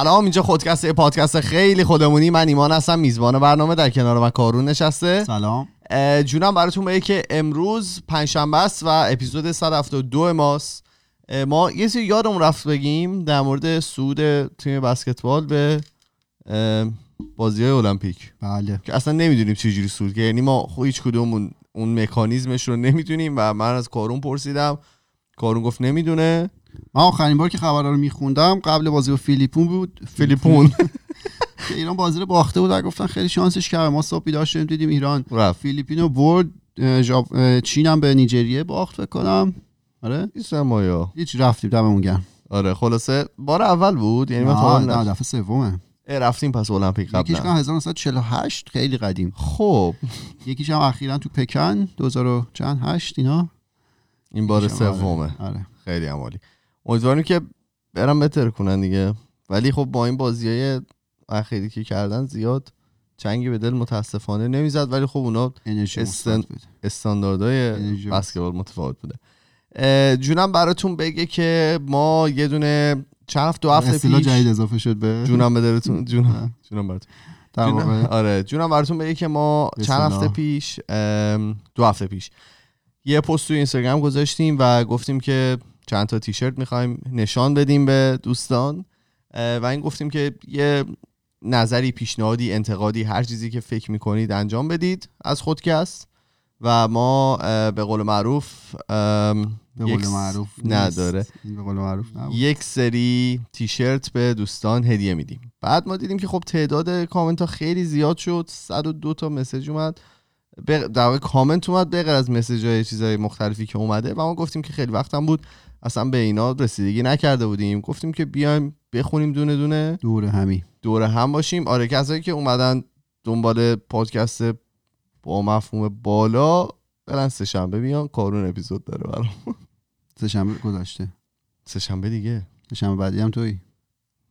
سلام اینجا خودکسته پادکست خیلی خودمونی. من ایمان هستم میزبان برنامه در کنار من کارون نشسته. سلام. جونم براتون بگه که امروز پنجشنبه است و اپیزود 172 ماست. ما یه چیزی یادمون رفت بگیم در مورد سود تیم بسکتبال به بازی های المپیک. بله. که اصلا نمی‌دونیم چجوری سود که یعنی ما خب هیچ کدوم اون, اون مکانیزمش رو نمی‌دونیم و من از کارون پرسیدم. کارون گفت نمی‌دونه. من آخرین بار که خبرها رو میخوندم قبل بازی با فیلیپون بود. فیلیپون. ایران بازی رو باخته بود و گفتن خیلی شانسش کرد ما صبح بیدار شدیم دیدیم ایران رفت. فیلیپین رو برد اه، چین هم به نیجریه باخت فکر کنم. آره؟ نیستم مایا هیچ رفتیم دممون گرم. آره خلاصه بار اول بود یعنی من نه دفعه سومه. رفتیم پس المپیک یکیش قبلا که 1948 خیلی قدیم. خب. یکیش هم اخیرا تو پکن 2000 و چند هشت اینا. این بار یکیش آره. سومه. آره. خیلی عمالی. امیدواریم که برم بهتر کنن دیگه. ولی خب با این بازی های اخیری که کردن زیاد چنگی به دل متاسفانه نمی‌زد. ولی خب اونا استن-. استانداردهای بسکتبال متفاوت بوده. جونم براتون بگه که ما یه دونه چند هفته دو هفته پیش جدید اضافه شد به جونم به دلتون. جونم. جونم براتون. جونم- آره. جونم براتون بگه که ما چند هفته. پیش دو هفته پیش یه پست توی اینستاگرام گذاشتیم و گفتیم که چند تا تیشرت می‌خوایم نشان بدیم به دوستان. و این گفتیم که یه نظری پیشنهادی انتقادی هر چیزی که فکر می‌کنید انجام بدید از خودکست. و ما به قول معروف به قول معروف نداره. به قول معروف نبود. یک سری تیشرت به دوستان هدیه میدیم. بعد ما دیدیم که خب تعداد کامنت ها خیلی زیاد شد. 102 تا مسیج اومد. در واقع کامنت اومد به از مسیج های چیزهای مختلفی که اومده و ما گفتیم که خیلی وقتم بود. اصلا به اینا رسیدگی نکرده بودیم. گفتیم که بیایم بخونیم دونه دونه. دور همی. دوره هم باشیم. آره کسایی که اومدن دنبال پادکست با مفهوم بالا برن سه شنبه بیان. کارون اپیزود داره برام. سه شنبه گذاشته سه شنبه دیگه. سه شنبه بعدی هم توی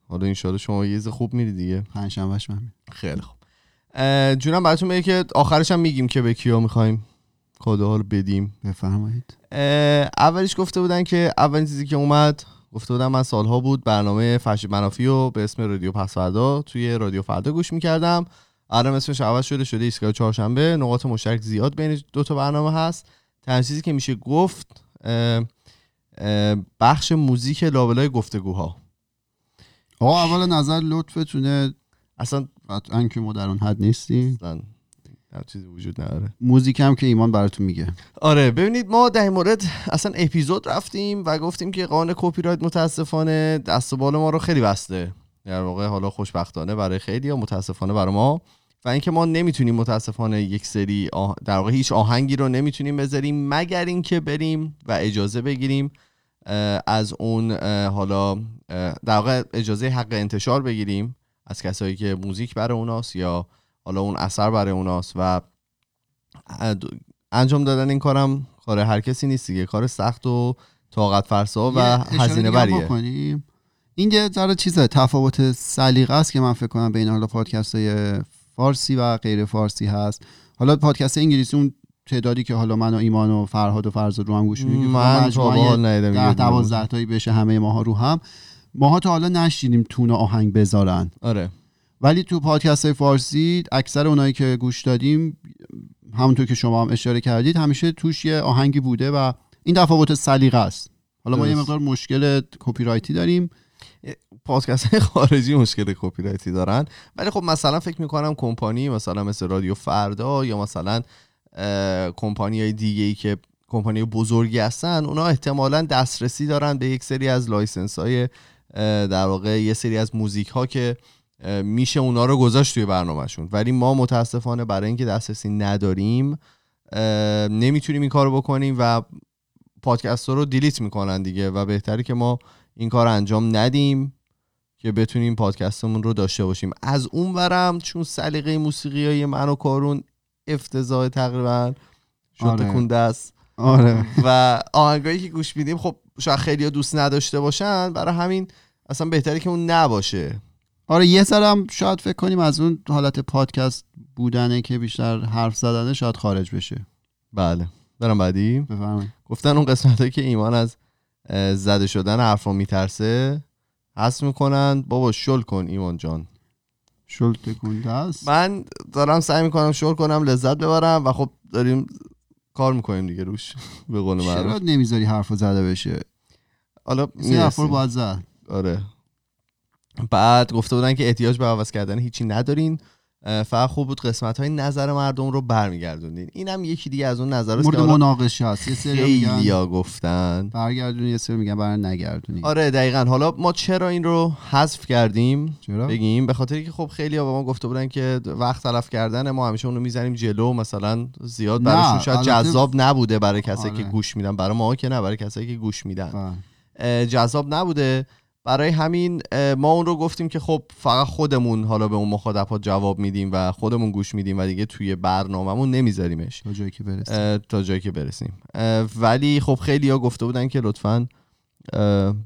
حالا ان شما یه خوب میری دیگه. پنج شنبهش من خیلی خوب. جونم براتون بگه که آخرش هم میگیم که به کیا می‌خوایم. کادوها رو بدیم. بفرمایید. اه، اولیش گفته بودن که اولین چیزی که اومد گفته بودن من سالها بود برنامه فرشی منافی رو به اسم رادیو پس فردا توی رادیو فردا گوش می‌کردم. الان اسمش عوض شده شده ایستگاه چهارشنبه. نقاط مشترک زیاد بین دو تا برنامه هست. تنها چیزی که میشه گفت اه، اه، بخش موزیک لابلای گفتگوها. آقا اول نظر لطفتونه. اصلا قطعا که ما در اون حد نیستیم. هر چیزی وجود نداره. موزیک هم که ایمان براتون میگه. آره ببینید ما در این مورد اصلا اپیزود رفتیم و گفتیم که قانون کپی رایت متاسفانه دست و بال ما رو خیلی بسته. در واقع حالا خوشبختانه برای خیلی یا متاسفانه برای ما. و اینکه ما نمی‌تونیم متاسفانه یک سری آه... در واقع هیچ آهنگی رو نمی‌تونیم بذاریم مگر اینکه بریم و اجازه بگیریم از اون حالا در واقع اجازه حق انتشار بگیریم. از کسایی که موزیک برای اوناست یا حالا اون اثر برای اوناست و انجام دادن این کارم کار هر کسی نیست دیگه کار سخت و طاقت فرسا و هزینه بریه. این یه ذره چیزه تفاوت سلیقه است که من فکر کنم بین حالا پادکست های فارسی و غیر فارسی هست حالا پادکست انگلیسی اون تعدادی که حالا من و ایمان و فرهاد و فرزاد رو هم گوش میدیم من تا به حال ندیدم ده یه دونه. دوازده تایی بشه همه ماها رو هم ماها تا حالا نشنیدیم توش آهنگ بذارن. آره. ولی تو پادکست های فارسی اکثر اونایی که گوش دادیم همونطور که شما هم اشاره کردید همیشه توش یه آهنگی بوده و این تفاوت سلیقه است. حالا ما یه. مقدار مشکل کپی رایتی داریم پادکست های خارجی مشکل کپی رایتی دارن. ولی خب مثلا فکر می‌کنم کمپانی مثلا مثل رادیو فردا یا مثلا کمپانی های دیگه ای که کمپانی بزرگی هستن اونا احتمالا دسترسی دارن به یک سری از license های در واقع یه سری از موزیک ها که میشه اونا رو گذاشت توی برنامهشون. ولی ما متاسفانه برای اینکه دسترسی نداریم نمی‌تونیم این کارو بکنیم و پادکست رو delete می‌کنن دیگه و بهتره که ما این کار انجام ندیم که بتونیم پادکستمون رو داشته باشیم. از اون ورم چون سلیقه موسیقی های من و کارون افتضاح تقریبا. شد آره. است آره. و آهنگایی که گوش میدیم خب شاید خیلی دوست نداشته باشن برای همین اصلا بهتره که اون نباشه. آره یه سرم شاید فکر کنیم از اون حالت پادکست بودنه که بیشتر حرف زدنه شاید خارج بشه. بله. برم بعدی؟ بفرمایید. گفتن اون قسمت که ایمان از زده شدن حرفا میترسه حذف می‌کنن. بابا شل کن ایمان جان. شل تکونده است من دارم سعی می‌کنم شل کنم لذت ببرم و خب داریم کار می‌کنیم دیگه روش به قول چرا معروف نمی‌ذاری حرفو زده بشه؟ حالا رو. باید زد. آره. بعد گفته بودن که احتیاج به عوض کردن هیچی ندارین. فقط خوب بود قسمت های نظر مردم رو برمیگردوندین. اینم یکی دیگه از اون که مورد مناقشه هست یه سری میگن گفتن. برگردونی یه سری میگن برای نگردونی. آره دقیقا. حالا ما چرا این رو حذف کردیم؟ چرا؟ بگیم. به خاطر که خب خیلی به ما گفته بودن که وقت تلف کردن ما همیشه اونو می‌زنیم جلو. مثلا زیاد نه، براشون شاید جذاب نبوده برای کسایی که آره. گوش میدن. برای ما که نه برای کسایی که گوش میدن. اه، جذاب نبوده. برای همین ما اون رو گفتیم که خب فقط خودمون حالا به اون مخاطبات جواب میدیم و خودمون گوش میدیم و دیگه توی برنامهمون نمیذاریمش. تا جایی که برسه اه، تا جایی که برسیم. ولی خب خیلی ها گفته بودن که لطفا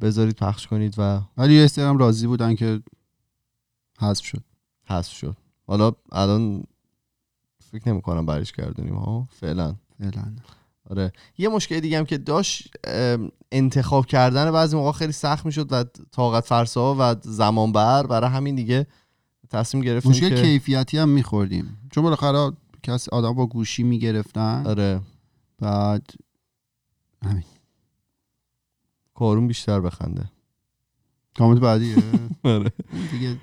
بذارید پخش کنید و ولی یه هم راضی بودن که حذف شد. حذف شد. حالا الان فکر نمی کنم برش گردونیم ها. فعلا. فعلا. آره. یه مشکل دیگه هم که داشت ام، انتخاب کردن بعضی موقع خیلی سخت می‌شد و طاقت فرسا و زمان بر برای همین دیگه تصمیم گرفتیم مشکل که کیفیتی هم میخوردیم. چون بالاخره کسی آدم با گوشی می‌گرفتن. آره. بعد همین. کارون بیشتر بخنده. کامنت بعدیه آره. اون دیگه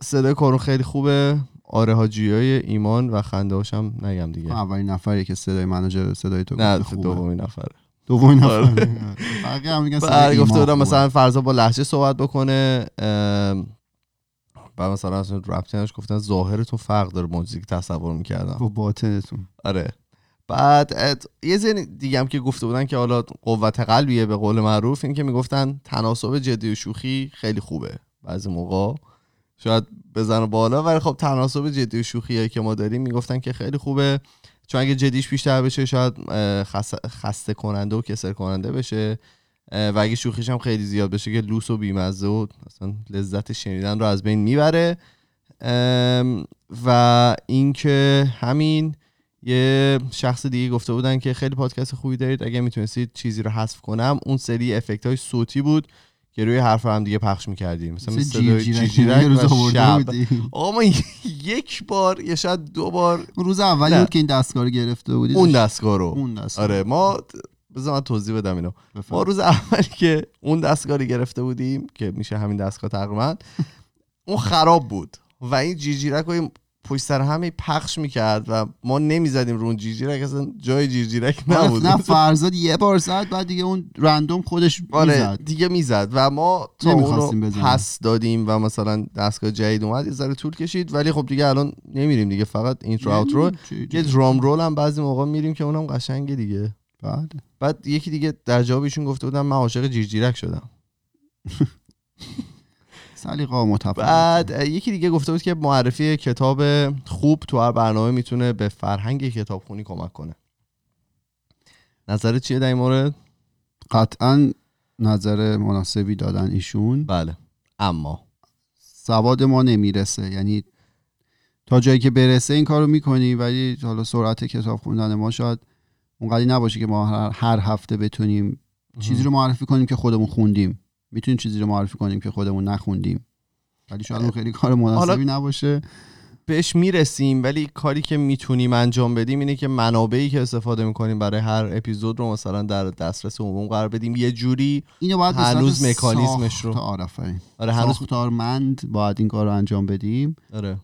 صدای کارون خیلی خوبه. آره حاجی های ایمان و خنده هاشم نگم دیگه. اولین نفریه که صدای منو جلو صدای تو نه. دومین نفره. دومین آره. نفر بقیه هم میگن صدای گفته بودم. مثلا فرضا با لحجه صحبت بکنه بعد مثلا اصلا رپتینش گفتن ظاهرتون فرق داره که تصور می‌کردم. با باطنتون. آره. بعد ات- یه زن دیگه هم که گفته بودن که حالا قوت قلبیه به قول معروف این که می‌گفتن تناسب جدی و شوخی خیلی خوبه. بعضی موقع شاید بزنه بالا ولی خب تناسب جدی و شوخی که ما داریم. می‌گفتن که خیلی خوبه. چون اگه جدیش بیشتر بشه شاید خسته کننده و کسر کننده بشه. و اگه شوخیش هم خیلی زیاد بشه که لوس و بیمزه و اصلا لذت شنیدن رو از بین می‌بره. و اینکه همین یه شخص دیگه گفته بودن که خیلی پادکست خوبی دارید. اگه می‌تونستید چیزی رو حذف کنم اون سری افکت های صوتی بود. که روی حرف هم دیگه پخش می‌کردیم. مثلا مثل روز و آورده شب. آقا ما یک بار یا شاید دو بار. روز اولی. بود که این دستگاه رو گرفته بودی اون دستگاه رو. اون دستگاه. آره ما بذار من توضیح بدم اینو. ما. روز اولی که اون دستگاه رو گرفته بودیم که میشه همین دستگاه تقریبا اون خراب بود و این جیجیرک رو این پشت سر همه پخش می‌کرد و ما نمی‌زدیم رو اون جیجیرک اصلا جای جیجیرک نبود نه فرزاد یه بار زد بعد دیگه اون random خودش آره می‌زد. دیگه می‌زد و ما تا اونو. پس دادیم و مثلا دستگاه جدید اومد یه ذره طول کشید ولی خب دیگه الان نمیریم دیگه فقط intro outro یه درام رول هم بعضی موقع میریم که اونم قشنگه دیگه. بعد؟ بعد یکی دیگه در جوابشون گفته بودم من عاشق جیرجیرک شدم. سلیقه متفاوت. بعد یکی دیگه گفته بود که معرفی کتاب خوب تو هر برنامه می‌تونه به فرهنگ کتابخونی کمک کنه. نظرت چیه در این مورد؟ قطعا نظر مناسبی دادن ایشون. بله اما. سواد ما نمی‌رسه. یعنی تا جایی که برسه این کارو می‌کنی ولی حالا سرعت کتاب خوندن ما شاید اونقدی نباشه که ما هر, هر هفته بتونیم چیزی رو معرفی کنیم که خودمون خوندیم. می‌تونیم چیزی رو معرفی کنیم که خودمون نخوندیم. ولی شاید اون خیلی کار مناسبی نباشه. بهش می‌رسیم ولی کاری که می‌تونیم انجام بدیم اینه که منابعی که استفاده می‌کنیم برای هر اپیزود رو مثلا در دسترس عموم قرار بدیم. یه جوری اینو باید هنوز مکانیزمش رو- آفرین آره هنوز ساختارمند باید این کار رو انجام بدیم. آره.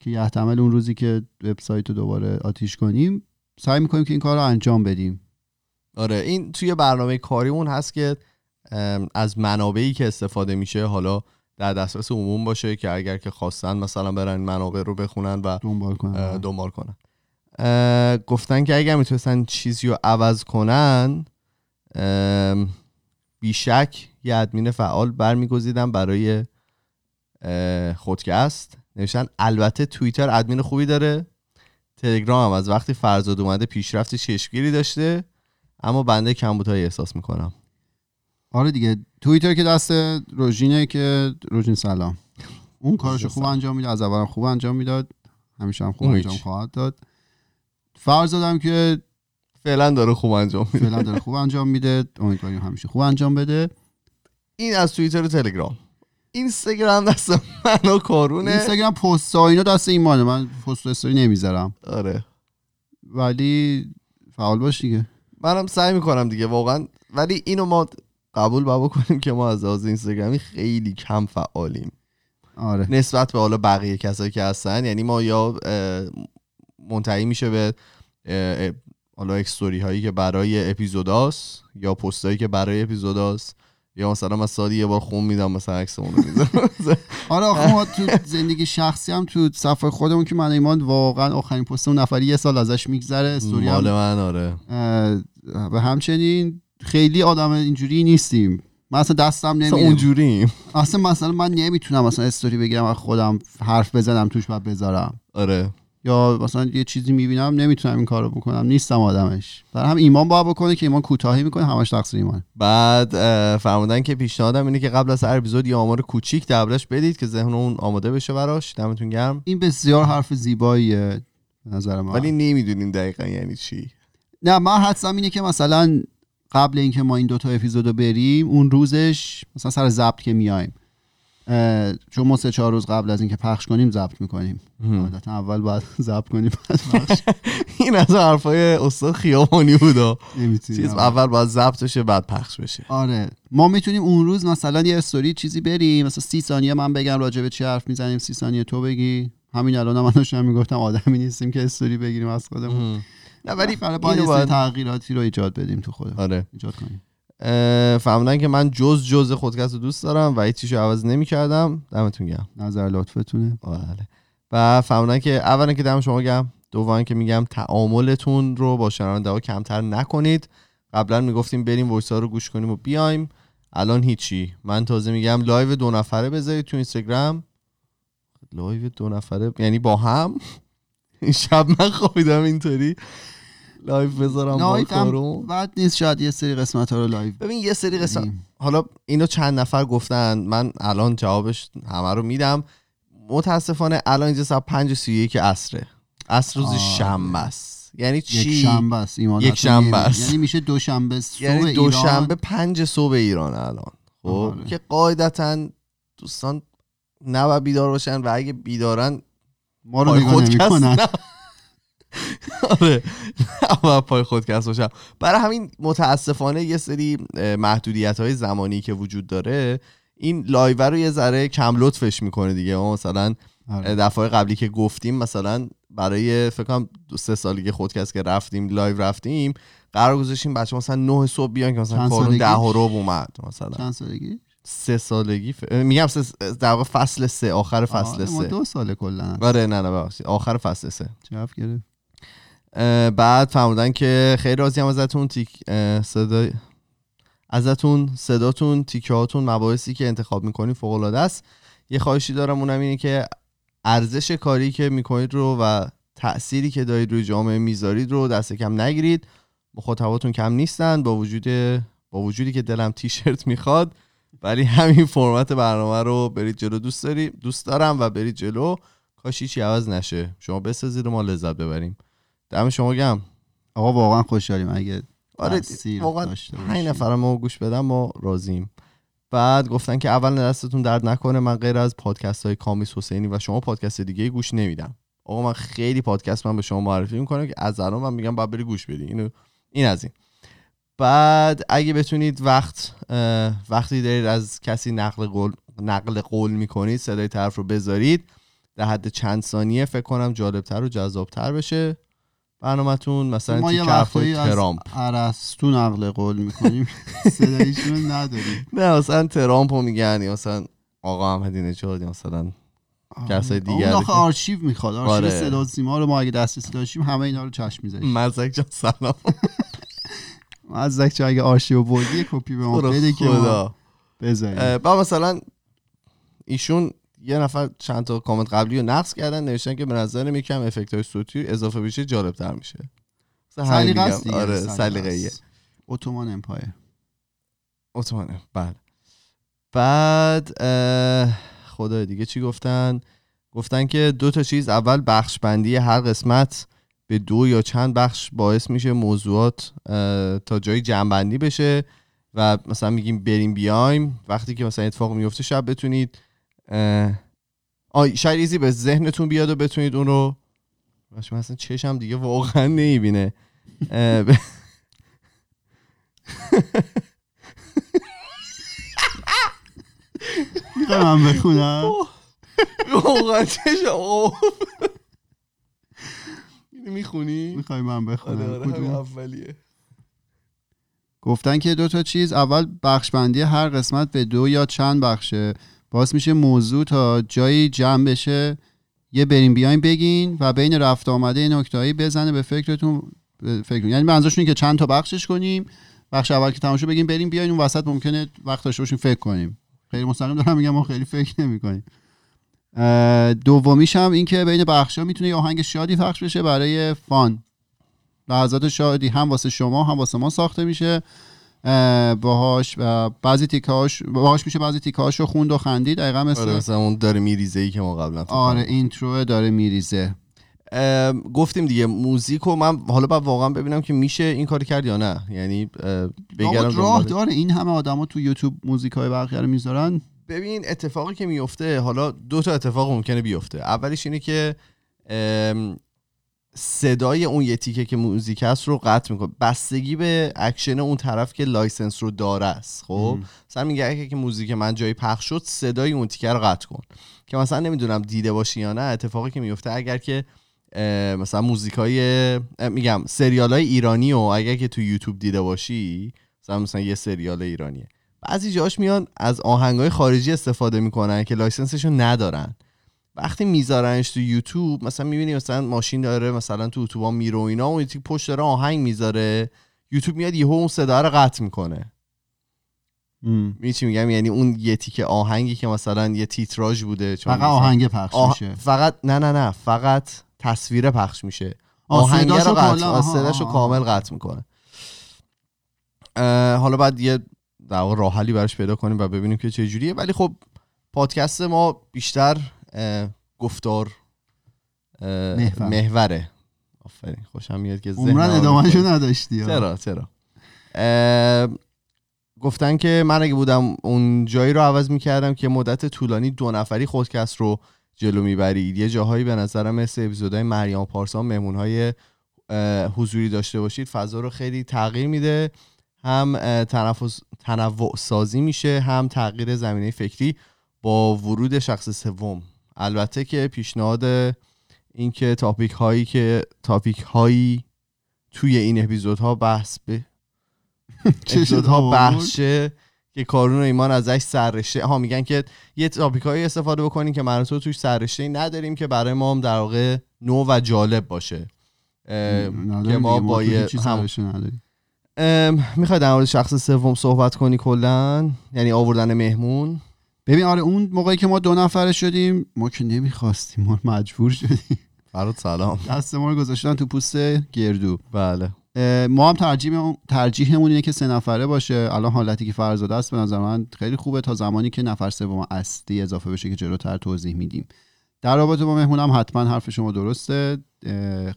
که یحتمل اون روزی که وبسایت رو دوباره آتیش کنیم سعی می‌کنیم که این کار رو انجام بدیم. آره این توی برنامه کاریمون هست که از منابعی که استفاده میشه حالا در دسترس عموم باشه که اگر که خواستن مثلا برن منابع رو بخونن و دنبال کنیم دنبال کنن. گفتن که اگر می‌تونستن چیزی رو عوض کنن بیشک یه ادمین فعال برمیگزیدن برای خودکست. نوشتن البته توییتر ادمین خوبی داره. تلگرام هم از وقتی فرزاد اومده پیشرفت چشمگیری داشته اما بنده کمبودهایی احساس می‌کنم. آره دیگه. توییتر که دست روژینه که روژین سلام. اون روژین خوب. انجام میده از اولم خوب انجام می‌داد همیشه هم خوب انجام. خواهد داد. فرزادم که فعلا داره خوب انجام میده. فعلا داره خوب انجام میده. امیدواریم همیشه خوب انجام بده. این از توییتر و تلگرام. اینستاگرام دست من و کارونه. اینستاگرام پست ها اینا دست ایمانه من پست استوری نمی‌ذارم. آره. ولی فعال باش دیگه. منم سعی می‌کنم دیگه واقعا. ولی اینو ما قبول با بکنیم که ما از لحاظ اینستاگرامی خیلی کم فعالیم. آره. نسبت به حالا بقیه کسایی که هستن یعنی ما یا منتهی میشه به حالا اکستوری هایی که برای اپیزوداست یا پست هایی که برای اپیزوداست یا مثلا من سالی یه بار خون میدم مثلا عکسمون رو می‌ذارم. آره آخه ما تو زندگی شخصی هم تو صفحه خودمون که من ایمان واقعا آخرین پست اون نفری یه سال ازش میگذره استوری مال من آره. و همچنین خیلی آدم اینجوری نیستیم. من اصلا دستم مثلا نمیده اونجوریم. اصلا مثلا من نمی‌تونم مثلا استوری بگیرم و خودم حرف بزنم توش و بذارم. آره. یا مثلا یه چیزی می‌بینم نمی‌تونم این کارو بکنم نیستم آدمش. برای هم ایمان باید بکنه که ایمان کوتاهی می‌کنه همش تقصیر ایمان بعد فرمودن که پیشنهادم اینه که قبل از هر اپیزود یه آمار کوچیک دربارش بدید که ذهن اون آماده بشه براش. دمتون گرم. این بسیار حرف زیباییه نظر من. ولی نمی‌دونیم دقیقا یعنی چی. نه من حدسم اینه که مثلا قبل اینکه ما این دوتا اپیزودو بریم اون روزش مثلا سر ضبط که میایم. چون ما سه چهار روز قبل از اینکه پخش کنیم ضبط می‌کنیم. عادتا اول باید ضبط کنیم بعد پخش. این از حرفای استاد خیابانی نمی‌تونیم. چیز اول باید ضبط بشه بعد پخش بشه. آره. ما می‌تونیم اون روز مثلا یه استوری چیزی بریم. مثلا سی ثانیه من بگم راجع به چی حرف می‌زنیم سی ثانیه تو بگی. همین الان من داشتم می‌گفتم آدمی نیستیم که استوری بگیریم از خودمون. نه ولی باید تغییراتی رو ایجاد بدیم تو خودمون. آره. ایجاد کنیم. اه، فهمیدن که من جز جز خودکست رو دوست دارم و هیچ چیشو عوض نمی‌کردم. دمتون گرم. نظر لطفتونه. بله. و فهمیدن که اولا که دم شما گرم دوما که میگم تعاملتون رو با شنونده ها کمتر نکنید. قبلا می‌گفتیم بریم voice ها رو گوش کنیم و بیایم. الان هیچی. من تازه میگم live دو نفره بذارید تو اینستاگرام. live دو نفره یعنی با هم. این شب من خوابیدم اینطوری. لایو بذارم با لایو کارو هم بد نیست شاید یه سری قسمت ها رو live ببین یه سری قسمت. حالا اینو چند نفر گفتن من الان جوابش همه رو میدم متاسفانه الان اینجا ساعت 5 و 31 عصره عصر روز آره. شنبه است یعنی چی یک شنبه است ایمان یک شنبه است. یعنی میشه دوشنبه صبح یعنی ایران. دوشنبه 5 صبح ایران الان خب آره. که قاعدتا دوستان نباید بیدار باشن و اگه بیدارن ما رو نگاه نمی‌کنن. آره. نباید پای خودکست باشن. برای همین متاسفانه یه سری محدودیت های زمانی که وجود داره این live رو یه ذره کم لطفش می‌کنه دیگه. ما مثلا آره. دفعه قبلی که گفتیم مثلا برای فکر کنم دو سه سالی که خودکست که رفتیم live رفتیم قرار گذاشتیم بچه مثلا نه صبح بیان که مثلا کارون؟ ده و ربع اومد مثلا. چند سالگی؟ سه سالگی ف... میگم سه... در واقع فصل سه آخر فصل آره، سه. دو ساله کلا. آره نه نه ببخشید. آخر فصل سه. جواب گرفت؟ بعد فهمیدن که خیلی راضی هم ازتون تیک صدای ازتون صداتون تیکه هاتون مباحثی که انتخاب می‌کنید فوق العاده است. یه خواهشی دارم اونم اینه که ارزش کاری که می‌کنید رو و تأثیری که دارید روی جامعه می‌ذارید رو دست کم نگیرید. مخاطباتون کم نیستن با وجود با وجودی که دلم تیشرت می‌خواد ولی همین فرمت برنامه رو برید جلو. دوست داری دوست دارم و برید جلو. کاش هیچی عوض نشه. شما بسازید ما لذت ببریم. دم شما گم آقا واقعا خوشحالیم. اگه آره واقعا پنج باشیم. نفر ما گوش بدم ما راضیم. بعد گفتن که اول دستتون درد نکنه من غیر از پادکست های کامیس حسینی و شما پادکست دیگه گوش نمیدم. آقا من خیلی پادکست من به شما معرفی می‌کنم که از الان من میگم باید بری گوش بدی. اینو این از این. بعد اگه بتونید وقت وقتی دارید از کسی نقل قول نقل قول می‌کنید صدای طرف رو بذارید در حد چند ثانیه فکر کنم جالبتر و جذابتر بشه. برنامهتون مثلا ما یه از ترامپ. ارسطو نقل قول می‌کنیم. صدایشون نداریم. نه مثلا ترامپ رو میگن یا مثلا آقا احمدی نژاد یا مثلا کسای دیگه اون آرشیو می‌خواد. آرشیو آره. صدا سیما رو ما اگه دسترسی داشتیم همه اینا رو چشم می‌ذاریم مزدک جان سلام. از چه اگه آرشیو بردی یه کپی به ما بده که ما بذاریم بعد مثلا ایشون یه نفر چند تا کامنت قبلی رو نقض کردن نوشتن که به نظر یکم افکت های صوتی اضافه بشه جالب تر میشه سلیقه. است آره سلیقه. Ottoman Empire Ottoman ه بله. بعد خدای دیگه چی گفتن؟ گفتن که دو تا چیز اول بخش بندی هر قسمت به دو یا چند بخش باعث میشه موضوعات تا جایی جمع بندی بشه و مثلا میگیم بریم بیایم. وقتی که مثلا اتفاق میفته شاید بتونید آ شاید ایزی به ذهنتون بیاد و بتونید اون رو باشه مثلا چشم دیگه واقعا نمی‌بینه. ب... می‌خوای من بخونم؟ واقعا چشم می‌خونی؟ می‌خوای من آره بخونم آره کدوم؟ اولیه. گفتن که دو تا چیز. اول بخش بندی هر قسمت به دو یا چند بخشه. باعث میشه موضوع تا جایی جمع بشه یه بریم بیایم بگین و بین رفت آمده نکتهایی بزنه به فکرتون فکرتون. یعنی منظورش اینه که چند تا بخشش کنیم. بخش اول که تماشا بگیم بریم بیاین اون وسط ممکنه وقت داشته باشیم فکر کنیم. خیلی مستقیم دارم میگم ما خیلی فکر نمی‌کنیم. دومیش هم این که بین بخش ها می‌تونه یه آهنگ شادی پخش بشه برای فان. لحظات شادی هم واسه شما هم واسه ما ساخته میشه. باهاش و بعضی تیکاش باهاش میشه بعضی تیکاش رو خوند و خندید دقیقا آره مثل مثلا اون داره میریزه ای که ما قبلا آره. اینترو داره میریزه. گفتیم دیگه موزیک و من حالا باید واقعا ببینم که میشه این کار کرد یا نه. یعنی لابد راه داره. این همه آدما تو یوتیوب موزیک های بقیه رو می‌ذارن. ببین اتفاقی که میفته حالا دو تا اتفاق ممکنه بیفته. اولیش اینه که صدای اون یه تیکه که موزیک هست رو قطع می‌کنه. بستگی به اکشن اون طرف که license رو داره است خب؟ مثلا میگه اگه که موزیک من جایی پخش شد صدای اون تیکه رو قطع کن. که مثلا نمی‌دونم دیده باشی یا نه اتفاقی که میفته اگر که مثلا موزیک های میگم سریال های ایرانی و اگر که تو یوتیوب دیده باشی مثلا مثلا یه سریال ایرانیه. بعضی جاش میان از آهنگ های خارجی استفاده می‌کنن که لایسنسشون ندارن. وقتی میذارنش تو یوتیوب مثلا می‌بینی مثلا ماشین داره مثلا تو اتوبان میره و اینا و یکی پشت داره آهنگ می‌ذاره یوتیوب میاد یهو اون صدا رو قطع می‌کنه. چی میگم؟ یعنی اون یه تیکه آهنگی که مثلا یه تیتراژ بوده چون فقط آهنگ پخش آه- میشه. فقط نه نه نه فقط تصویر پخش میشه. آه، آهنگ رو قطع صداشو کامل. قطع می‌کنه. حالا بعد یه در راه حلی براش پیدا کنیم و ببینیم که چه جوریه ولی خب پادکست ما بیشتر گفتار محور. محوره آفرین خوشم میاد که عمرن رو ادامهشو. نداشتی. چرا چرا گفتن که من اگه بودم اون جایی رو عوض می‌کردم که مدت طولانی دو نفری خودکست رو جلو می‌برید یه جاهایی به نظرم مثل اپیزودهای مریم پارسا مهمونهای حضوری داشته باشید فضا رو خیلی تغییر میده هم تنفس تنوع سازی میشه هم تغییر زمینه فکری با ورود شخص سوم البته که پیشنهاد اینکه تاپیک هایی که تاپیک هایی توی این اپیزودها بحث به؟ بله. بحثه که کارون و ایمان ازش سررشته ها میگن که یه تاپیک هایی استفاده بکنین که من و تو توش سررشته نداریم که برای ما هم در واقع نو و جالب باشه که ما با تو یه هیچی هم سرشو نداریم می‌خوای در مورد شخص سوم صحبت کنی کلا یعنی آوردن مهمون ببین آره اون موقعی که ما دو نفره شدیم ما که نمی‌خواستیم ما مجبور شدیم. فراد سلام. دست ما رو گذاشتن تو پوست گردو. بله. ما هم ترجیح ترجیحمون اینه که سه نفره باشه. الان حالتی که فرزاده است به نظر من خیلی خوبه تا زمانی که نفر سوم اصلی اضافه بشه که جلوتر توضیح میدیم. در رابطه با مهمون هم حتما حرف شما درسته.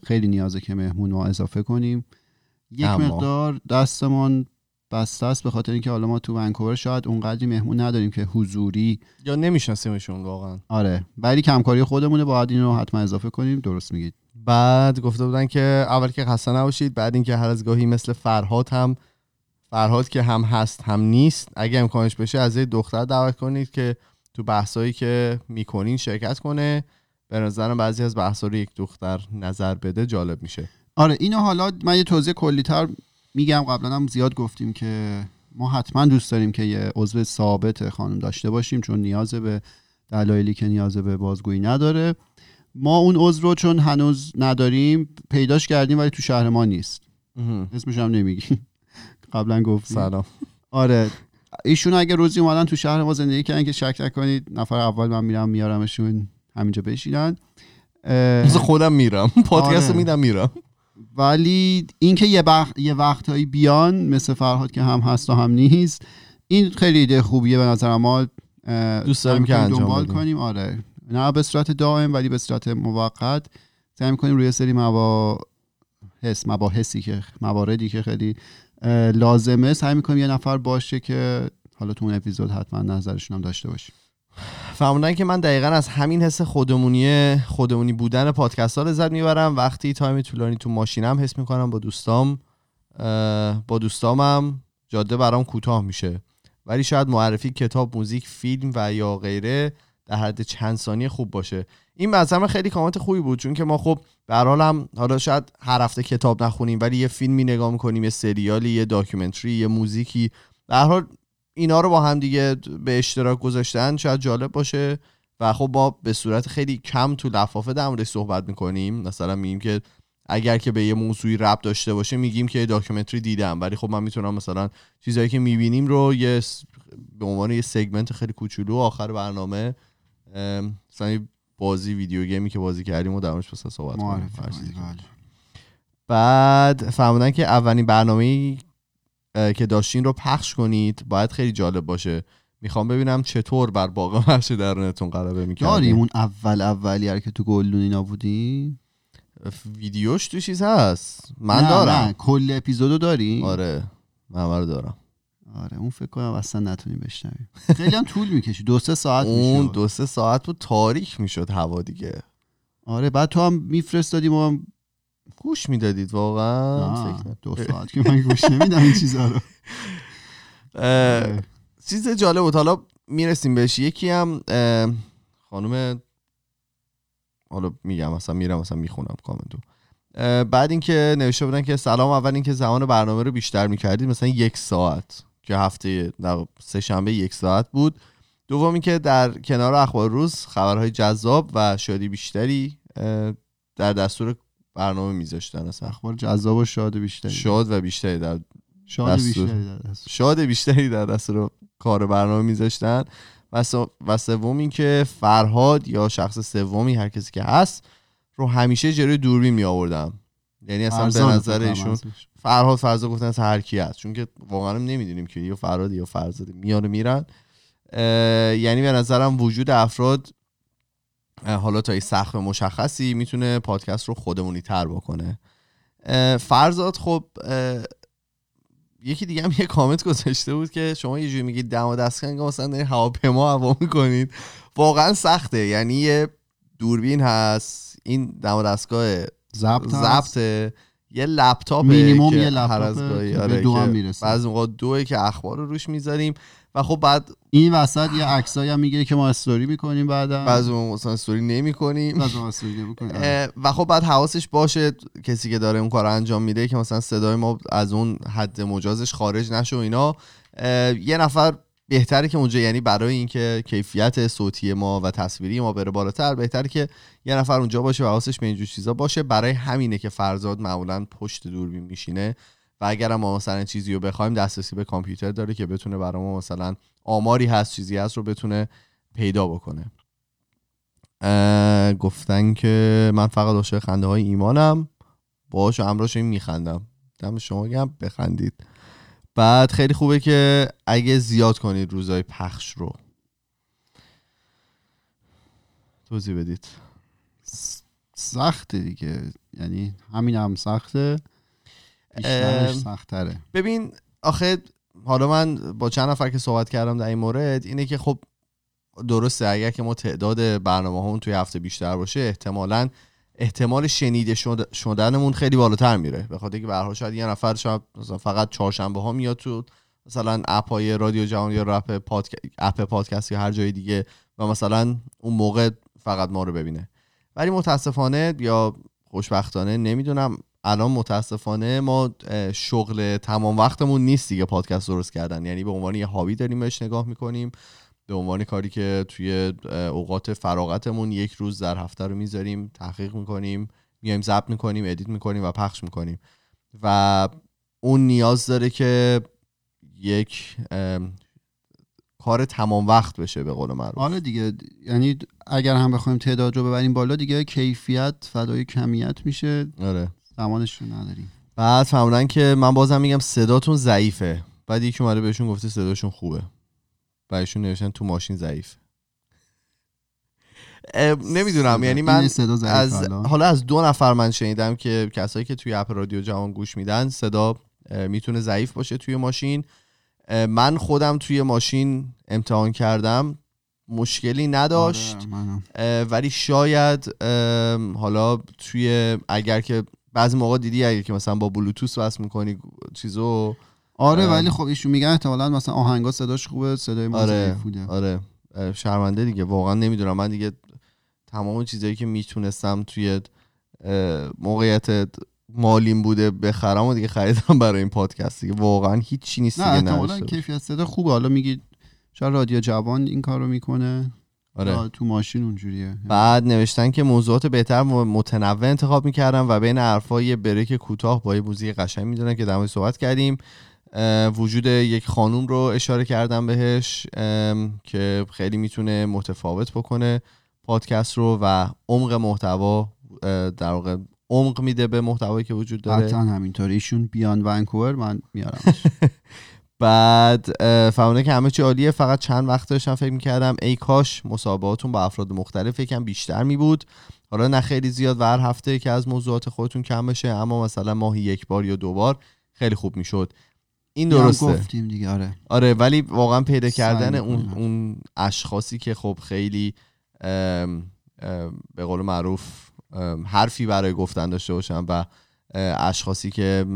خیلی نیازه که مهمون ما اضافه کنیم. یک اما. مقدار دستمون بسته است به خاطر اینکه حالا ما تو ونکوور شاید اونقدری مهمون نداریم که حضوری یا نمیشناسیمشون واقعا. آره ولی کمکاری خودمونه باید این رو حتما اضافه کنیم. درست میگید. بعد گفته بودن که اول که خسته نباشید بعد اینکه هر از گاهی مثل فرهاد هم فرهاد که هم هست هم نیست اگه امکانش بشه از یه دختر دعوت کنید که تو بحثایی که می‌کنین شرکت کنه. به نظرم بعضی از بحثا رو یک دختر نظر بده جالب میشه. آره اینو حالا من یه توضیح کلیتر میگم قبلا هم زیاد گفتیم که ما حتما دوست داریم که یه عضو ثابت خانم داشته باشیم چون نیاز به دلایلی که نیاز به بازگویی نداره. ما اون عضو رو چون هنوز نداریم پیداش کردیم ولی تو شهر ما نیست. اسمش هم نمیگیم. قبلا گفتیم. سلام. آره. ایشون اگه روزی اومدن تو شهر ما زندگی کردن که شک نکنید نفر اول من میرم میارمشون همینجا بشینن. خودم میرم. پادکست آره. میدم میرم. ولی اینکه یه, وقت یه وقتهایی بیان مثل فرهاد که هم هست و هم نیست این خیلی ایده خوبیه به نظر ما دوست داریم که انجام دنبال بدیم. کنیم آره. نه به صورت دائم ولی به صورت موقت. سعی می‌کنیم روی سری مباحث مباحثی که مواردی که خیلی لازمه سعی می‌کنیم یه نفر باشه که حالا تو اون اپیزود حتما نظرشون هم داشته باشیم. فهموندن که من دقیقا از همین حس خودمونی خودمونی بودن پادکست ها لذت می‌برم. وقتی تایم طولانی تو ماشینم حس می‌کنم با دوستام با دوستامم جاده برام کوتاه میشه. ولی شاید معرفی کتاب موزیک فیلم و یا غیره در حد چند ثانیه خوب باشه. این من خیلی کامنت خوبی بود. چون که ما خب به حال هم حالا شاید هر هفته کتاب نخونیم ولی یه فیلمی نگاه می‌کنیم یه سریالی یه documentary ای یه موزیکی. به حال اینا رو با هم دیگه به اشتراک گذاشتن شاید جالب باشه. و خب ما به صورت خیلی کم تو لفافه در موردش صحبت می‌کنیم. مثلا میگیم که اگر که به یه موضوعی ربط داشته باشه میگیم که یه documentary دیدم. ولی خب من می‌تونم مثلا چیزایی که می‌بینیم رو یه س- به عنوان یه segment خیلی کوچولو آخر برنامه ام، مثلا بازی video game ی که بازی کردیم و در موردش مثلا صحبت کنیم. بعد فهمیدن که اولین برنامه که داشتین رو پخش کنید باید خیلی جالب باشه. می‌خوام ببینم چطور بر باقی مرض درونتون غلبه می‌کردیم داریم اون اول اولی که تو گلدون اینا بودی؟ ویدیوش تو چیز هست. من نه، دارم. نه کل اپیزودو داری؟ آره من دارم. آره اون فکر کنم اصلا نتونیم بشنویم. خیلی هم طول می‌کشی دو سه ساعت اون میشه دو سه ساعت بود تاریک می‌شد هوا دیگه. آره بعد تو هم میفرستادیم و هم گوش می‌دادید واقعا. دو ساعت که من گوش نمیدم این چیزا رو. اه، چیز جالب بود. حالا می‌رسیم بهش. یکی هم خانم حالا میگم مثلا میرم مثلا می‌خونم کامنتو. بعد اینکه نوشته بودن که سلام اول اینکه زمان برنامه رو بیشتر می‌کردید مثلا یک ساعت که هفته سه شنبه یک ساعت بود. دوم اینکه در کنار اخبار روز خبرهای جذاب و شادی بیشتری در دستور برنامه میذاشتن اصلا اخبار جذاب و شاد بیشتری شاد و بیشتری در شاد. بیشتری در دست. شاد بیشتری در دستور کار برنامه میذاشتن و سوم اینکه فرهاد یا شخص سومی هر کسی که هست رو همیشه جلوی دوربین می آوردم یعنی اصلا به نظر ایشون. فرهاد فرزاد گفتن اصلا هر کی هست چون که واقعا نمی‌دونیم که یا فرهاد یا فرزاد میان و میرن یعنی به نظرم وجود افراد حالا تا یه سقف مشخصی می‌تونه پادکست رو خودمونی تر بکنه. فرزاد خب یکی دیگه هم یه کامنت گذاشته بود که شما یه جوری میگید دم و دستگاه انگار مثلا هواپیما هوا می‌کنید. واقعا سخته. یعنی یه دوربین هست این دم و دستگاه ضبط. ضبط. یه لپتاپ مینیموم که یه هر لپتاپ از گاهی آره دو هم می‌رسه. بعضی موقع دوه که اخبار رو روش می‌ذاریم. و خب بعد این وسط یه عکسایی هم می‌گیره که ما استوری می‌کنیم بعدا. بعضی موقع مثلا استوری نمی کنیم بعضی ما استوری نمی‌کنیم. و خب بعد حواسش باشه کسی که داره اون کار انجام میده که مثلا صدای ما از اون حد مجازش خارج نشه و اینا. یه نفر بهتره که اونجا یعنی برای اینکه کیفیت صوتی ما و تصویری ما بره بالاتر بهتره که یه نفر اونجا باشه و حواسش به اینجور چیزا باشه. برای همینه که فرزاد معمولا پشت دوربین میشینه. و اگر ما مثلا چیزی رو بخوایم دسترسی به کامپیوتر داره که بتونه برای ما مثلا آماری هست چیزی هست رو بتونه پیدا بکنه. گفتن که من فقط عاشق خنده های ایمانم. باهاش و این میخندم. دم شما گم بخندید. بعد خیلی خوبه که اگه زیاد کنید روزای پخش رو. توضیح بدید. سخته دیگه. یعنی همین هم سخته. سختره ببین آخه حالا من با چند نفر که صحبت کردم در این مورد اینه که خب درسته اگر که ما تعداد برنامه همون توی هفته بیشتر باشه احتمالا احتمال شنیده شد- شدنمون خیلی بالاتر میره. به خاطر که به حال شاید یه نفر شاید مثلا فقط چهارشنبه ها میاد تو مثلا اپ های رادیو جهان یا رپ پادک... اپ پادکست یا هر جای دیگه و مثلا اون موقع فقط ما رو ببینه. ولی متاسفانه یا خوشبختانه نمی‌دونم الان متاسفانه ما شغل تمام وقتمون نیست دیگه پادکست درست کردن. یعنی به عنوان یه هابی داریم بهش نگاه می‌کنیم به عنوان کاری که توی اوقات فراغتمون یک روز در هفته رو می‌ذاریم تحقیق می‌کنیم میایم ضبط می‌کنیم ادیت می‌کنیم و پخش می‌کنیم. و اون نیاز داره که یک کار تمام وقت بشه به قول معروف. آره دیگه یعنی اگر هم بخوایم تعداد رو ببریم بالا دیگه کیفیت فدای کمیت میشه. آره. زمانش رو نداریم. بعد فهمیدن که من بازم میگم صداتون ضعیفه. بعد یکی اومده بهشون گفته صداشون خوبه. بعدشون نوشتن تو ماشین ضعیف نمی‌دونم یعنی من صدا از. حالا. از دو نفر من شنیدم که کسایی که توی اپ رادیو جوان گوش میدن صدا می‌تونه ضعیف باشه توی ماشین. من خودم توی ماشین امتحان کردم. مشکلی نداشت. آره، ولی شاید حالا توی اگر که بعضی موقع دیدی اگر که مثلا با بلوتوث وصل می‌کنی چیزو؟ آره. ولی خب ایشون میگن احتمالاً مثلا آهنگا صداش خوبه صدای آره بوده آره. شرمنده دیگه. واقعا نمی‌دونم. من دیگه تمام چیزایی که می‌تونستم توی موقعیت مالیم بوده بخرم و دیگه خریدم برای این پادکست دیگه. واقعا هیچی نیست نه دیگه. کیفیت صدا خوبه. حالا میگی شاید رادیو جوان این کارو می‌کنه. آره. تو ماشین اونجوریه. بعد نوشتن که موضوعات بهتر و متنوع انتخاب می‌کردم و بین حرفا یه بریک کوتاه با یه موزیک قشنگ می‌دونن که در صحبت کردیم. وجود یک خانوم رو اشاره کردم بهش که خیلی می‌تونه متفاوت بکنه پادکست رو و عمق محتوا در واقع عمق میده به محتوایی که وجود داره. قطعا همینطوره ایشون بیان ونکوور من میارم بعد فهمیدم که همه چی عالیه. فقط چند وقت داشتم فکر می‌کردم ای کاش مسابقاتون با افراد مختلف یکم بیشتر می بود حالا نه خیلی زیاد و هر هفته که از موضوعات خودتون کم بشه اما مثلا ماهی یک بار یا دو بار خیلی خوب می‌شد. این درسته. گفتیم دیگه آره. آره ولی واقعا پیدا کردن اون. اون اشخاصی که خب خیلی ام، ام، به قول معروف حرفی برای گفتن داشته باشن و اشخاصی که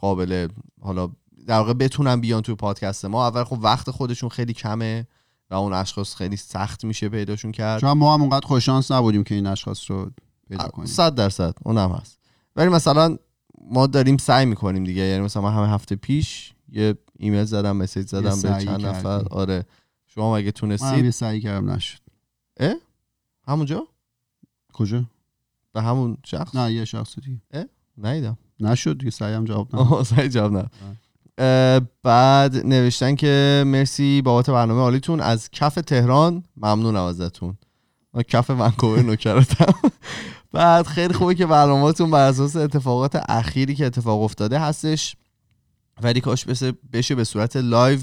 قابل حالا در واقع بتونن بیان توی پادکست ما. اول خب وقت خودشون خیلی کمه و اون اشخاص خیلی سخت میشه پیداشون کرد. چون ما هم اونقدر خوششانس نبودیم که این اشخاص رو پیدا کنیم. صد درصد. اونم هست. ولی مثلا ما داریم سعی می‌کنیم دیگه. یعنی مثلا من همه هفته پیش یه ایمیل زدم مسیج زدم به سعی چند نفر. کردیم. آره. شما اگه من هم تونستید یه سعی کردم نشد. همونجا؟ کجا؟ به همون شخص؟ نه یه شخص دیگه. نیدم نشد دیگه. سعیم جواب نه سعی جواب نه اه، بعد نوشتن که مرسی بابت برنامه عالیتون. از کف تهران ممنونم ازتون. من کف ونکوور نوکرتم بعد خیلی خوبه که برنامهتون بر اساس اتفاقات اخیری که اتفاق افتاده هستش ولی کاش بشه, بشه به صورت live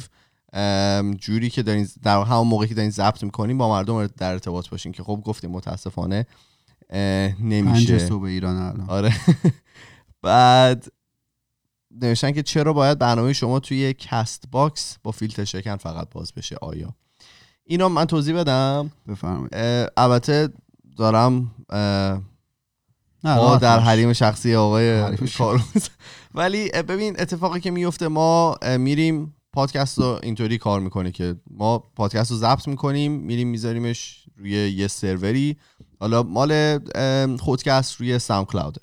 جوری که دارین در همون موقعی که دارین ضبط می‌کنین با مردم در ارتباط باشین که خب گفتیم متاسفانه اه، پنج نمیشه صبح ایران الان. آره. بعد نوشتن که چرا باید برنامه شما توی Castbox با فیلتر شکن فقط باز بشه؟ آیا؟ اینا من توضیح بدم. بفرمایید. البته دارم نه ما در. حریم شخصی آقای. کاروز ولی ببین اتفاقی که میفته ما میریم پادکست رو اینطوری کار می‌کنه که ما پادکست رو ضبط می‌کنیم میریم میذاریمش روی یه سروری. حالا مال خودکست روی SoundCloud ه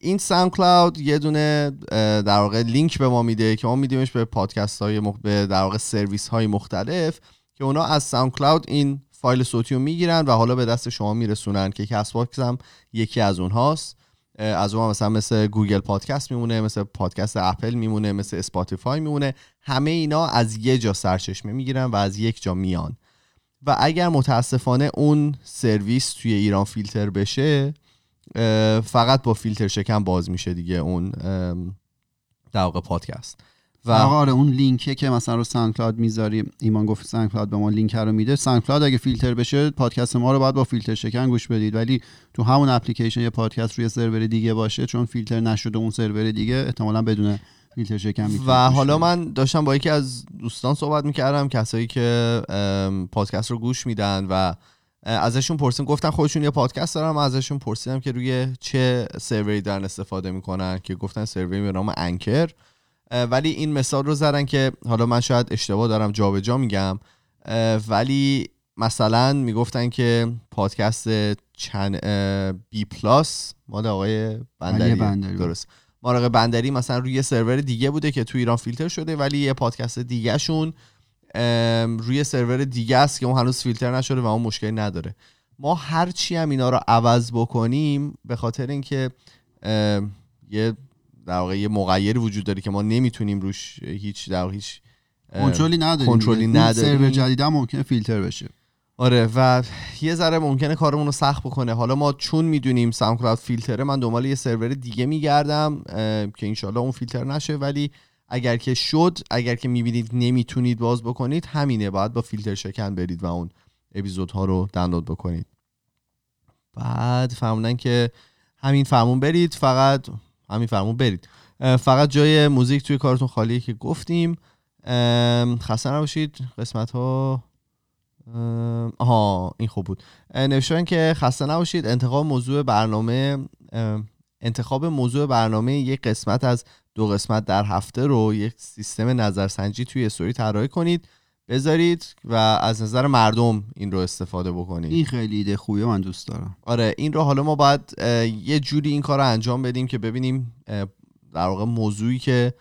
این SoundCloud یه دونه در واقع لینک به ما میده که ما میدیمش به پادکست های مخ... به در واقع سرویس های مختلف که اونا از SoundCloud این فایل صوتی رو می‌گیرن و حالا به دست شما میرسونن که Castbox هم یکی از اونهاست. از اون مثلا مثل Google Podcast میمونه مثل پادکست اپل میمونه مثل Spotify میمونه. همه اینا از یه جا سرچشمه می‌گیرن و از یک جا میان. و اگر متاسفانه اون سرویس توی ایران فیلتر بشه فقط با فیلتر شکن باز میشه دیگه اون در واقع پادکست. و آقا آره اون لینکه که مثلا رو SoundCloud می‌ذاریم ایمان گفت SoundCloud به ما لینک رو میده. SoundCloud اگه فیلتر بشه پادکست ما رو باید با فیلتر شکن گوش بدید. ولی تو همون اپلیکیشن یه پادکست روی سرور دیگه باشه چون فیلتر نشده اون سرور دیگه احتمالاً بدون فیلتر شکن و حالا. من داشتم با یکی از دوستان صحبت می‌کردم کسایی که پادکست رو گوش میدن و ازشون پرسیم گفتن خودشون یه پادکست دارن من ازشون پرسیدم که روی چه سروری دارن استفاده می‌کنن. که گفتن سروری به نام انکر. ولی این مثال رو زدن که حالا من شاید اشتباه دارم جابجا میگم. اه، ولی مثلا می‌گفتن که پادکست چن بی پلاس مال آقای بندری. بندری. درست. آقای بندری مثلا روی سرور دیگه بوده که تو ایران فیلتر شده ولی یه پادکست دیگه شون روی سرور دیگه است که اون هنوز فیلتر نشده و اون مشکلی نداره ما هر چی هم اینا رو عوض بکنیم به خاطر اینکه یه در واقع یه مغیری وجود داره که ما نمی‌تونیم روش هیچ در واقع هیچ کنترلی نداریم کنترلی. اون نداریم. سرور جدید هم ممکنه فیلتر بشه آره و یه ذره ممکنه کارمون رو سخت بکنه حالا ما چون می‌دونیم ساوند کلاود فیلتره من دنبال یه سرور دیگه میگردم که انشالله اون فیلتر نشه ولی اگر که شد اگر که می‌بینید نمی‌تونید باز بکنید همینه. باید با فیلتر شکن برید و اون اپیزودها رو دانلود بکنید. بعد فرمودن که همین فرمون برید فقط همین فرمون برید. فقط جای موزیک توی کارتون خالیه که گفتیم. خسته نباشید. قسمت ها آها این خوب بود. نوشتن که خسته نباشید. انتخاب موضوع برنامه ام، انتخاب موضوع برنامه یک قسمت از دو قسمت در هفته رو یک سیستم نظرسنجی توی استوری طراحی کنید بذارید و از نظر مردم این رو استفاده بکنید. این خیلی ایده خوبیه من دوست دارم. آره این رو حالا ما باید یه جوری این کار رو انجام بدیم که ببینیم در واقع موضوعی که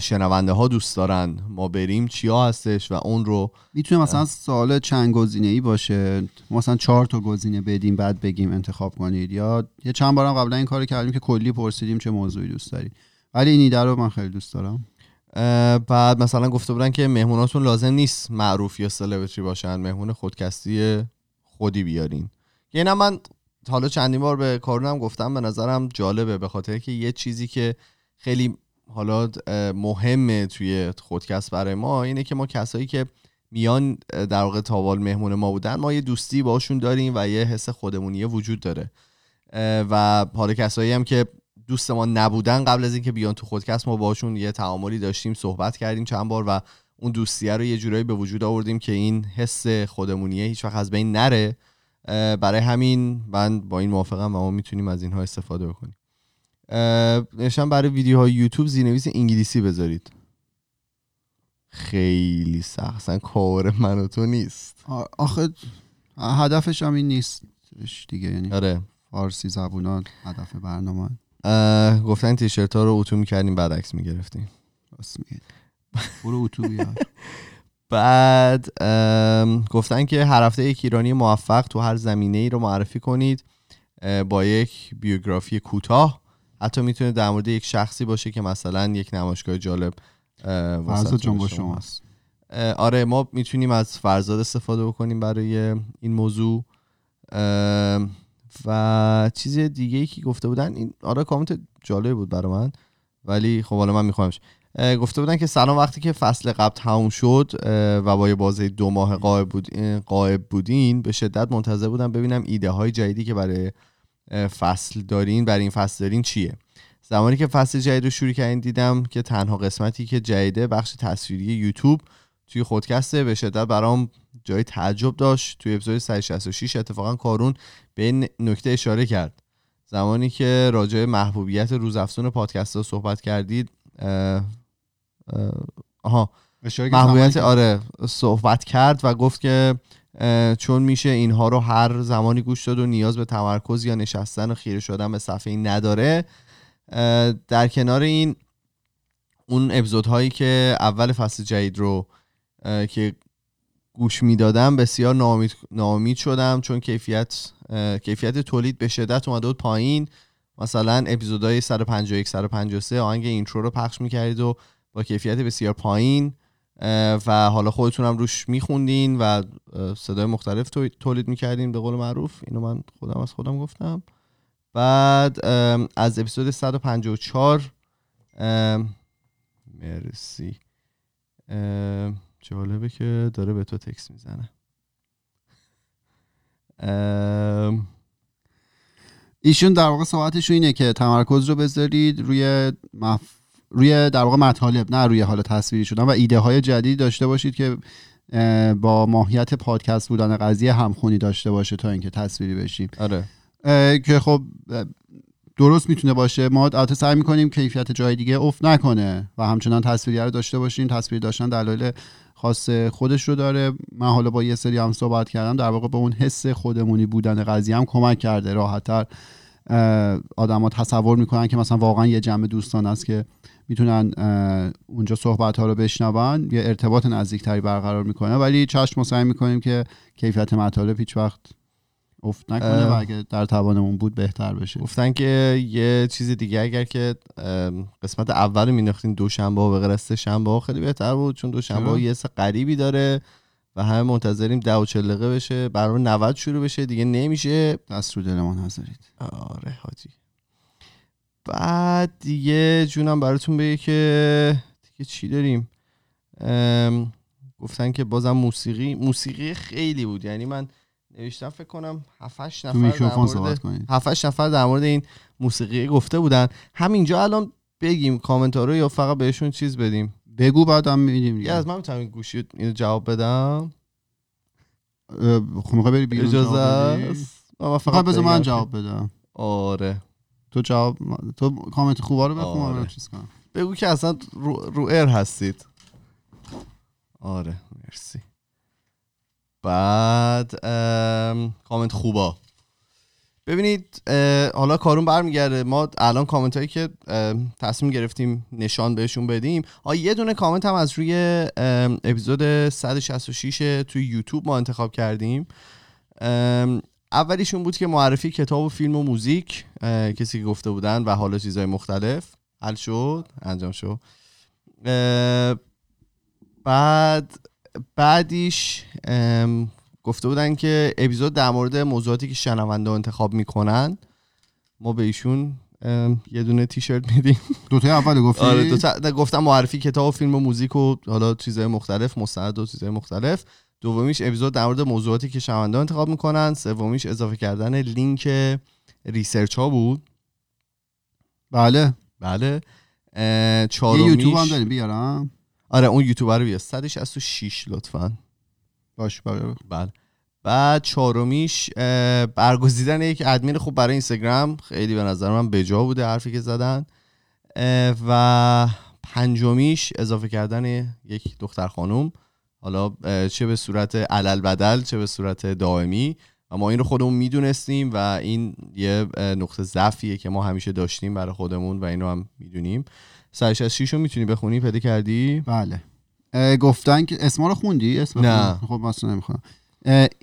شنونده ها دوست دارن ما بریم چیا هستش و اون رو می‌تونه مثلا سوال چند گزینه ای باشه مثلا چهار تا گزینه بدیم بعد بگیم انتخاب کنید یا یه چند بارم قبلا این کارو کردیم که کلی پرسیدیم چه موضوعی دوست داری ولی این ایده رو من خیلی دوست دارم. بعد مثلا گفته بودن که مهموناتون لازم نیست معروف یا سلبریتی باشن. مهمون خودکستی خودی بیارین. یعنی من حالا چندین بار به کارونم گفتم. به نظرم جالبه. به خاطر که یه چیزی که خیلی حالا مهمه توی خودکست برای ما اینه که ما کسایی که میان در واقع تاوال مهمون ما بودن ما یه دوستی باشون داریم و یه حس خودمونیه وجود داره. و حالا کسایی هم که دوست ما نبودن قبل از اینکه بیان تو خودکست ما باشون یه تعاملی داشتیم صحبت کردیم چند بار و اون دوستیه رو یه جورایی به وجود آوردیم که این حس خودمونیه هیچ وقت از بین نره. برای همین من با این موافقم و ما می‌تونیم از اینها استفاده بکنیم. نوشتم برای ویدیوهای یوتیوب زیرنویس انگلیسی بذارید. خیلی سخت اصلا کار من و تو نیست. آخه هدفش هم این نیست. دیگه یعنی آره. فارسی زبونان هدف برنامه. گفتن تیشرت ها رو اتو می‌کردیم بعد عکس می‌گرفتیم برو اتو بیار بعد گفتن که هر هفته یک ایرانی موفق تو هر زمینه ای رو معرفی کنید با یک بیوگرافی کوتاه. حتی می‌تونه در مورد یک شخصی باشه که مثلا یک نمایشگاه جالب جنبا داشته باشه. شماست. آره ما می‌تونیم از فرزاد استفاده بکنیم برای این موضوع. و چیز دیگه ای که گفته بودن این آره کامنت جالب بود برای من ولی خب حالا من میخوامش گفته بودن که سلام وقتی که فصل قبل تموم شد و با یه بازه دو ماه قایب, بود غایب بودین به شدت منتظر بودم ببینم ایده های جدیدی که برای فصل دارین برای این فصل دارین چیه. زمانی که فصل جدید رو شروع کردین دیدم که تنها قسمتی که جدیده بخش تصویری یوتیوب توی خودکسته به شدت برام جای تعجب داشت. توی اپیزود 166 اتفاقا کارون به این نکته اشاره کرد. زمانی که راجع به محبوبیت روزافزون پادکست ها صحبت کردید اه، اه، آها. که محبوبیت آره صحبت کرد و گفت که اه، چون میشه اینها رو هر زمانی گوش داد و نیاز به تمرکز یا نشستن و خیره شدن به صفحه این نداره اه، در کنار این اون اپیزودهایی که اول فصل جدید رو اه، که گوش می‌دادم بسیار ناامید, ناامید شدم چون کیفیت کیفیت تولید به شدت اومده بود پایین. مثلا اپیزودهای 151 153 آهنگ اینترو رو پخش می‌کردید و با کیفیت بسیار پایین و حالا خودتونم روش میخوندین و صدای مختلف تو- تولید می‌کردین به قول معروف. اینو من خودم از خودم گفتم. بعد از اپیزود 154 ام، مرسی. جالبه که داره به تو تکس می‌زنه. ایشون در واقع صحبتشون اینه که تمرکز رو بذارید روی مف... روی در واقع مطالب نه روی حالا تصویری شدن و ایده های جدید داشته باشید که با ماهیت پادکست بودن قضیه همخونی داشته باشه تا اینکه تصویری بشیم. آره. که خب درست می‌تونه باشه. ما البته سعی می‌کنیم کیفیت جای دیگه افت نکنه و همچنان تصویری رو داشته باشیم. تصویر داشتن دلایل خاص خودش رو داره. من حالا با یه سری هم صحبت کردم در واقع به اون حس خودمونی بودن قضیه هم کمک کرده. راحتتر آدما تصور می‌کنن که مثلا واقعا یه جمع دوستان است که می‌تونن اونجا صحبت ها رو بشنون. یه ارتباط نزدیکتری برقرار می‌کنه. ولی چشم ما می‌کنیم که کیفیت مطالب هیچ وقت افت نکنه. و اگه در توانمون بود بهتر بشه. گفتن که یه چیز دیگه اگر که قسمت اول مینداختین دوشنبه و به غیر از سه شنبه خیلی بهتر بود چون دوشنبه ها چرا؟ یه حس غریبی داره و همه منتظریم ده و چل دقیقه بشه. برنامه 90 شروع بشه دیگه نمیشه. دست رو دلمان نذارید. آره حاجی. بعد دیگه جونم براتون بگه که دیگه چی داریم؟ گفتن که بازم موسیقی موسیقی خیلی بود. یعنی من نوشتم فکر کنم 7 تو نفر در مورد صحبت کنید 7 نفر در مورد این موسیقی گفته بودن. همینجا الان بگیم کامنت ها رو یا فقط بهشون چیز بدیم. بگو بعدم میدیم یه دیگه. از من می‌تونم این گوشی اینو جواب بدم. خب می‌خوای بری بیرون اجازه؟ است؟ فقط بذار من. جواب بدم. آره. تو جواب تو کامنت خوبا رو بخون آره. چیز کنم. بگو که اصلا رو, رو air هستید. آره مرسی. بعد ام، کامنت خوبا. ببینید حالا کارون برمیگرده. ما الان کامنت هایی که تصمیم گرفتیم نشان بهشون بدیم. آ یه دونه کامنت هم از روی اپیزود 166 توی یوتیوب ما انتخاب کردیم. اولیشون بود که معرفی کتاب و فیلم و موزیک کسی که گفته بودن و حالا چیزهای مختلف. حل شد؟ انجام شد. بعد بعدیش گفته بودن که اپیزود در مورد موضوعاتی که شنونده انتخاب می‌کنن ما به ایشون یه دونه تیشرت میدیم. دوتای اول گفتی؟ آره دو تا گفتم معرفی کتاب و فیلم و موزیک و حالا چیزهای مختلف مستند و چیزهای مختلف. دومیش اپیزود در مورد موضوعاتی که شنونده انتخاب می‌کنن. سومیش اضافه کردن لینک ریسرچ ها بود. بله. بله. چهارمیش یوتیوب هم داریم بیارم. آره اون یوتیوبر رو بیا 166 لطفا. باش بله بله. بعد چهارمیش برگزیدن یک ادمین خوب برای اینستاگرام. خیلی به نظر من بجا بوده حرفی که زدن. و پنجمیش اضافه کردن یک دختر خانم حالا چه به صورت علل بدل چه به صورت دائمی. و ما این رو خودمون می‌دونستیم و این یه نقطه ضعفیه که ما همیشه داشتیم برای خودمون و اینو هم می‌دونیم. سرش از شیش رو می‌تونی بخونی پیدا کردی؟ بله. گفتن که اسما رو خوندی؟ اسم نه. خب مثلا نمی‌خوام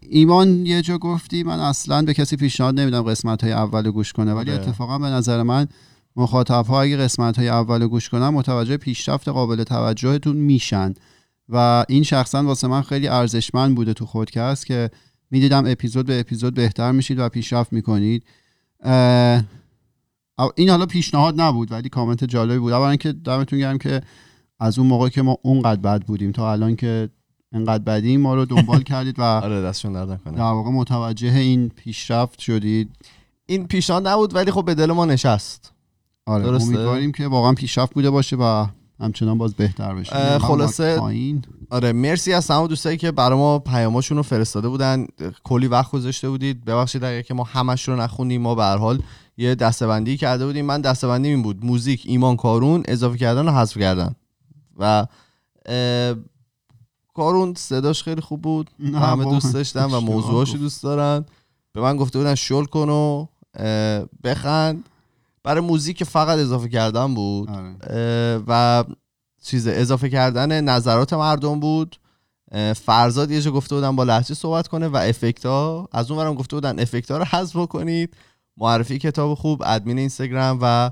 ایمان یه جا گفتی من اصلا به کسی پیشنهاد نمیدم قسمت های اول گوش کنه ولی آره. اتفاقا به نظر من مخاطب ها اگه قسمت های اول گوش کنن متوجه پیشرفت قابل توجهتون میشن. و این شخصا واسه من خیلی ارزشمند بوده تو خودکست که می‌دیدم اپیزود به اپیزود بهتر میشید و پیشرفت می‌کنید. این حالا پیشنهاد نبود ولی کامنت جالبی بود. اولا که دمتون گرم که از اون موقع که ما اونقدر بد بودیم تا الان که انقدر بدیم ما رو دنبال کردید و آره دستشون درد نکنه. در واقع متوجه این پیشرفت شدید. این پیشنهاد نبود ولی خب به دل ما نشست. آره درسته. امیدواریم که واقعا پیشرفت بوده باشه و همچنان باز بهتر بشه خلاصه- آره مرسی از تمام دوستایی که برای ما پیاماشون رو فرستاده بودن. کلی وقت گذاشته بودید. ببخشید اگر که ما همش رو نخوندیم ما به هر حال یه دستبندی کرده بودیم. من دستبندی این بود. موزیک ایمان کارون اضافه کردن و حذف کردن. و کارون صداش خیلی خوب بود. همه دوست داشتن و گفت. دوست دارن. به من گفته بودن شل کن و بخند. برای موزیک فقط اضافه کردن بود. آره. و چیز اضافه کردن نظرات مردم بود. فرزاد یه جا گفته بودن با لحجه صحبت کنه و افکت ها از اون برم گفته بودن افکت ها رو حذف بکنید. معرفی کتاب خوب ادمین اینستاگرام و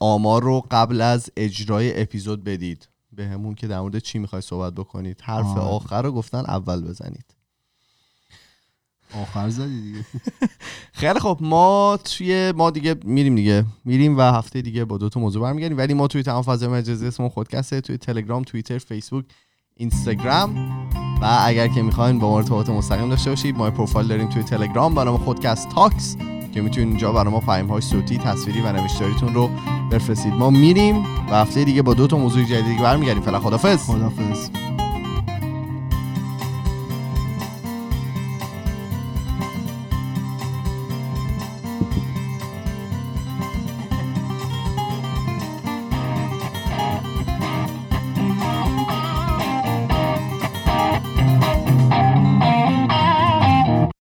آمار رو قبل از اجرای اپیزود بدید. به همون که در مورد چی می‌خوای صحبت بکنید. حرف آره. آخر رو گفتن اول بزنید. آخر زدی دیگه. خیلی خب ما توی ما دیگه میریم دیگه. میریم و هفته دیگه با دو تا موضوع برمیگردیم. ولی ما توی تمام فضای مجازی اسمون خودکسته توی تلگرام توییتر فیسبوک اینستاگرام و اگر که می‌خواین با ما ارتباط مستقیم داشته باشید ما پروفایل داریم توی تلگرام به نام خودکست تاکس که می‌تونید اینجا برای ما پیام های صوتی تصویری و نوشتاریتون رو بفرستید. ما میریم و هفته دیگه با دو تا موضوع جدید دیگه برمیگردیم. فعلا خدافظ خدافظ